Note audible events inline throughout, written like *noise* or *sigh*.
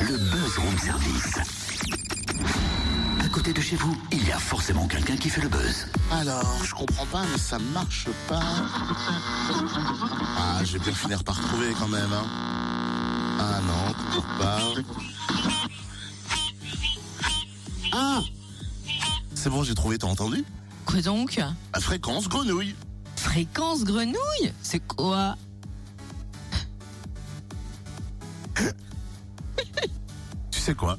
le buzz room service. À côté de chez vous, il y a forcément quelqu'un qui fait le buzz. Alors, je comprends pas, mais ça marche pas. Ah, je vais bien finir par trouver quand même. Hein. Ah non, toujours pas. Ah C'est bon, j'ai trouvé, t'as entendu? Quoi donc? La fréquence grenouille. Fréquence grenouille? C'est quoi? Sais quoi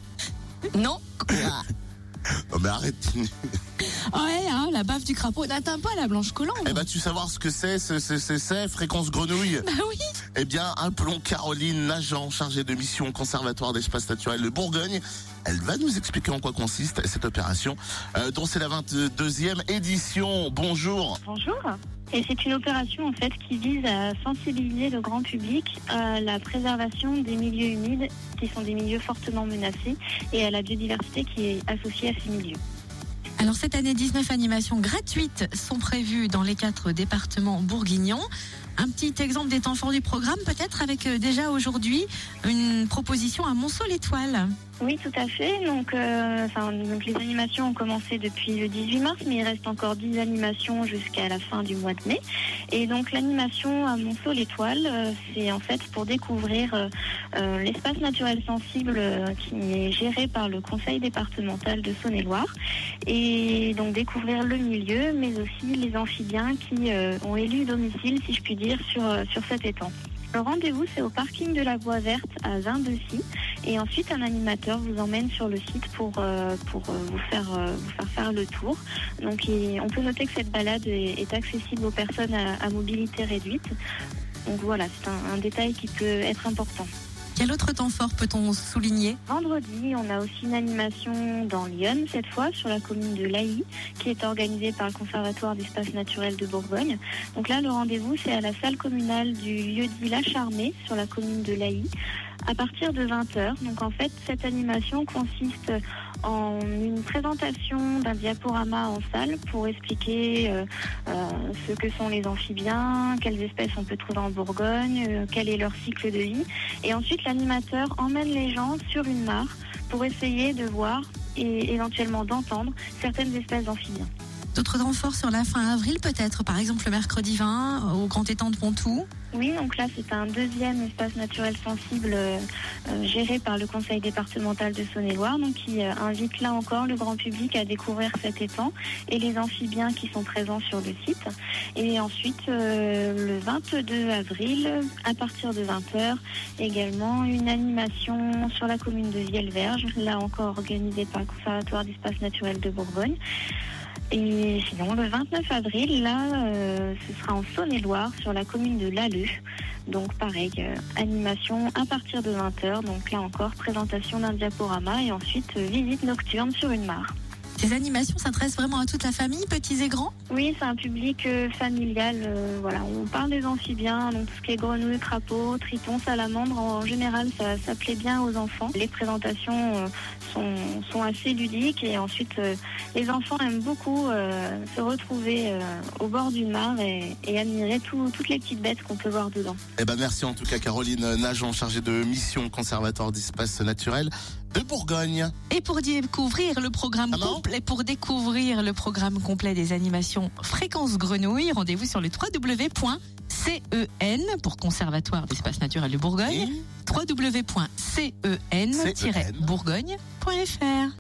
Non Quoi *laughs* Oh mais arrête. Ouais, hein, la baffe du crapaud n'atteint pas la blanche colombe. eh ben, tu savoir ce que c'est, c'est, c'est, c'est, c'est fréquence grenouille. Bah oui Eh bien, appelons Caroline Nagent, chargée de mission au Conservatoire d'espace naturel de Bourgogne. Elle va nous expliquer en quoi consiste cette opération, euh, dont c'est la 22e édition. Bonjour. Bonjour. Et c'est une opération en fait qui vise à sensibiliser le grand public à la préservation des milieux humides qui sont des milieux fortement menacés et à la biodiversité qui est associée à ces milieux. Alors cette année, 19 animations gratuites sont prévues dans les quatre départements bourguignons. Un petit exemple des temps forts du programme, peut-être avec euh, déjà aujourd'hui une proposition à Monceau-l'Étoile. Oui, tout à fait. Donc, euh, donc les animations ont commencé depuis le 18 mars, mais il reste encore 10 animations jusqu'à la fin du mois de mai. Et donc l'animation à Monceau-l'Étoile, euh, c'est en fait pour découvrir euh, l'espace naturel sensible qui est géré par le conseil départemental de Saône-et-Loire. Et donc découvrir le milieu, mais aussi les amphibiens qui ont élu domicile, si je puis dire, sur, sur cet étang. Le rendez-vous, c'est au parking de la Voie Verte à Vin-de-Cy. Et ensuite, un animateur vous emmène sur le site pour, euh, pour euh, vous, faire, euh, vous faire faire le tour. Donc, on peut noter que cette balade est, est accessible aux personnes à, à mobilité réduite. Donc voilà, c'est un, un détail qui peut être important. Quel autre temps fort peut-on souligner? Vendredi, on a aussi une animation dans Lyon, cette fois sur la commune de Laï, qui est organisée par le Conservatoire d'espace naturel de Bourgogne. Donc là, le rendez-vous, c'est à la salle communale du lieu-dit La Charmée, sur la commune de Laï, à partir de 20h. Donc en fait, cette animation consiste en une présentation d'un diaporama en salle pour expliquer euh, euh, ce que sont les amphibiens, quelles espèces on peut trouver en Bourgogne, euh, quel est leur cycle de vie. Et ensuite, l'animateur emmène les gens sur une mare pour essayer de voir et éventuellement d'entendre certaines espèces d'amphibiens. D'autres temps forts sur la fin avril peut-être? Par exemple le mercredi 20 au Grand Étang de Pontou Oui, donc là, c'est un deuxième espace naturel sensible euh, euh, géré par le conseil départemental de Saône-et-Loire, donc qui euh, invite là encore le grand public à découvrir cet étang et les amphibiens qui sont présents sur le site. Et ensuite, le 22 avril, à partir de 20h, également une animation sur la commune de Vielverge, là encore organisée par le Conservatoire d'espace naturel de Bourgogne. Sinon, le 29 avril, là, euh, ce sera en Saône-et-Loire, sur la commune de Lalleux. Donc pareil, euh, animation à partir de 20h. Donc là encore, présentation d'un diaporama et ensuite euh, visite nocturne sur une mare. Ces animations s'adressent vraiment à toute la famille, petits et grands? Oui, c'est un public euh, familial. euh, voilà, on parle des amphibiens, donc tout ce qui est grenouilles, crapauds, tritons, salamandres. En général, ça, ça plaît bien aux enfants. Les présentations euh, sont, sont assez ludiques et ensuite, euh, les enfants aiment beaucoup euh, se retrouver euh, au bord d'une mare et, et admirer tout- toutes les petites bêtes qu'on peut voir dedans. Eh ben, merci en tout cas Caroline Nagent, chargée de mission Conservatoire d'espace naturel de Bourgogne. Et pour découvrir le programme Ah non complet, pour découvrir le programme complet des animations Fréquence Grenouille, rendez-vous sur le www.cen pour Conservatoire d'espace naturel de Bourgogne, www.cen-bourgogne.fr.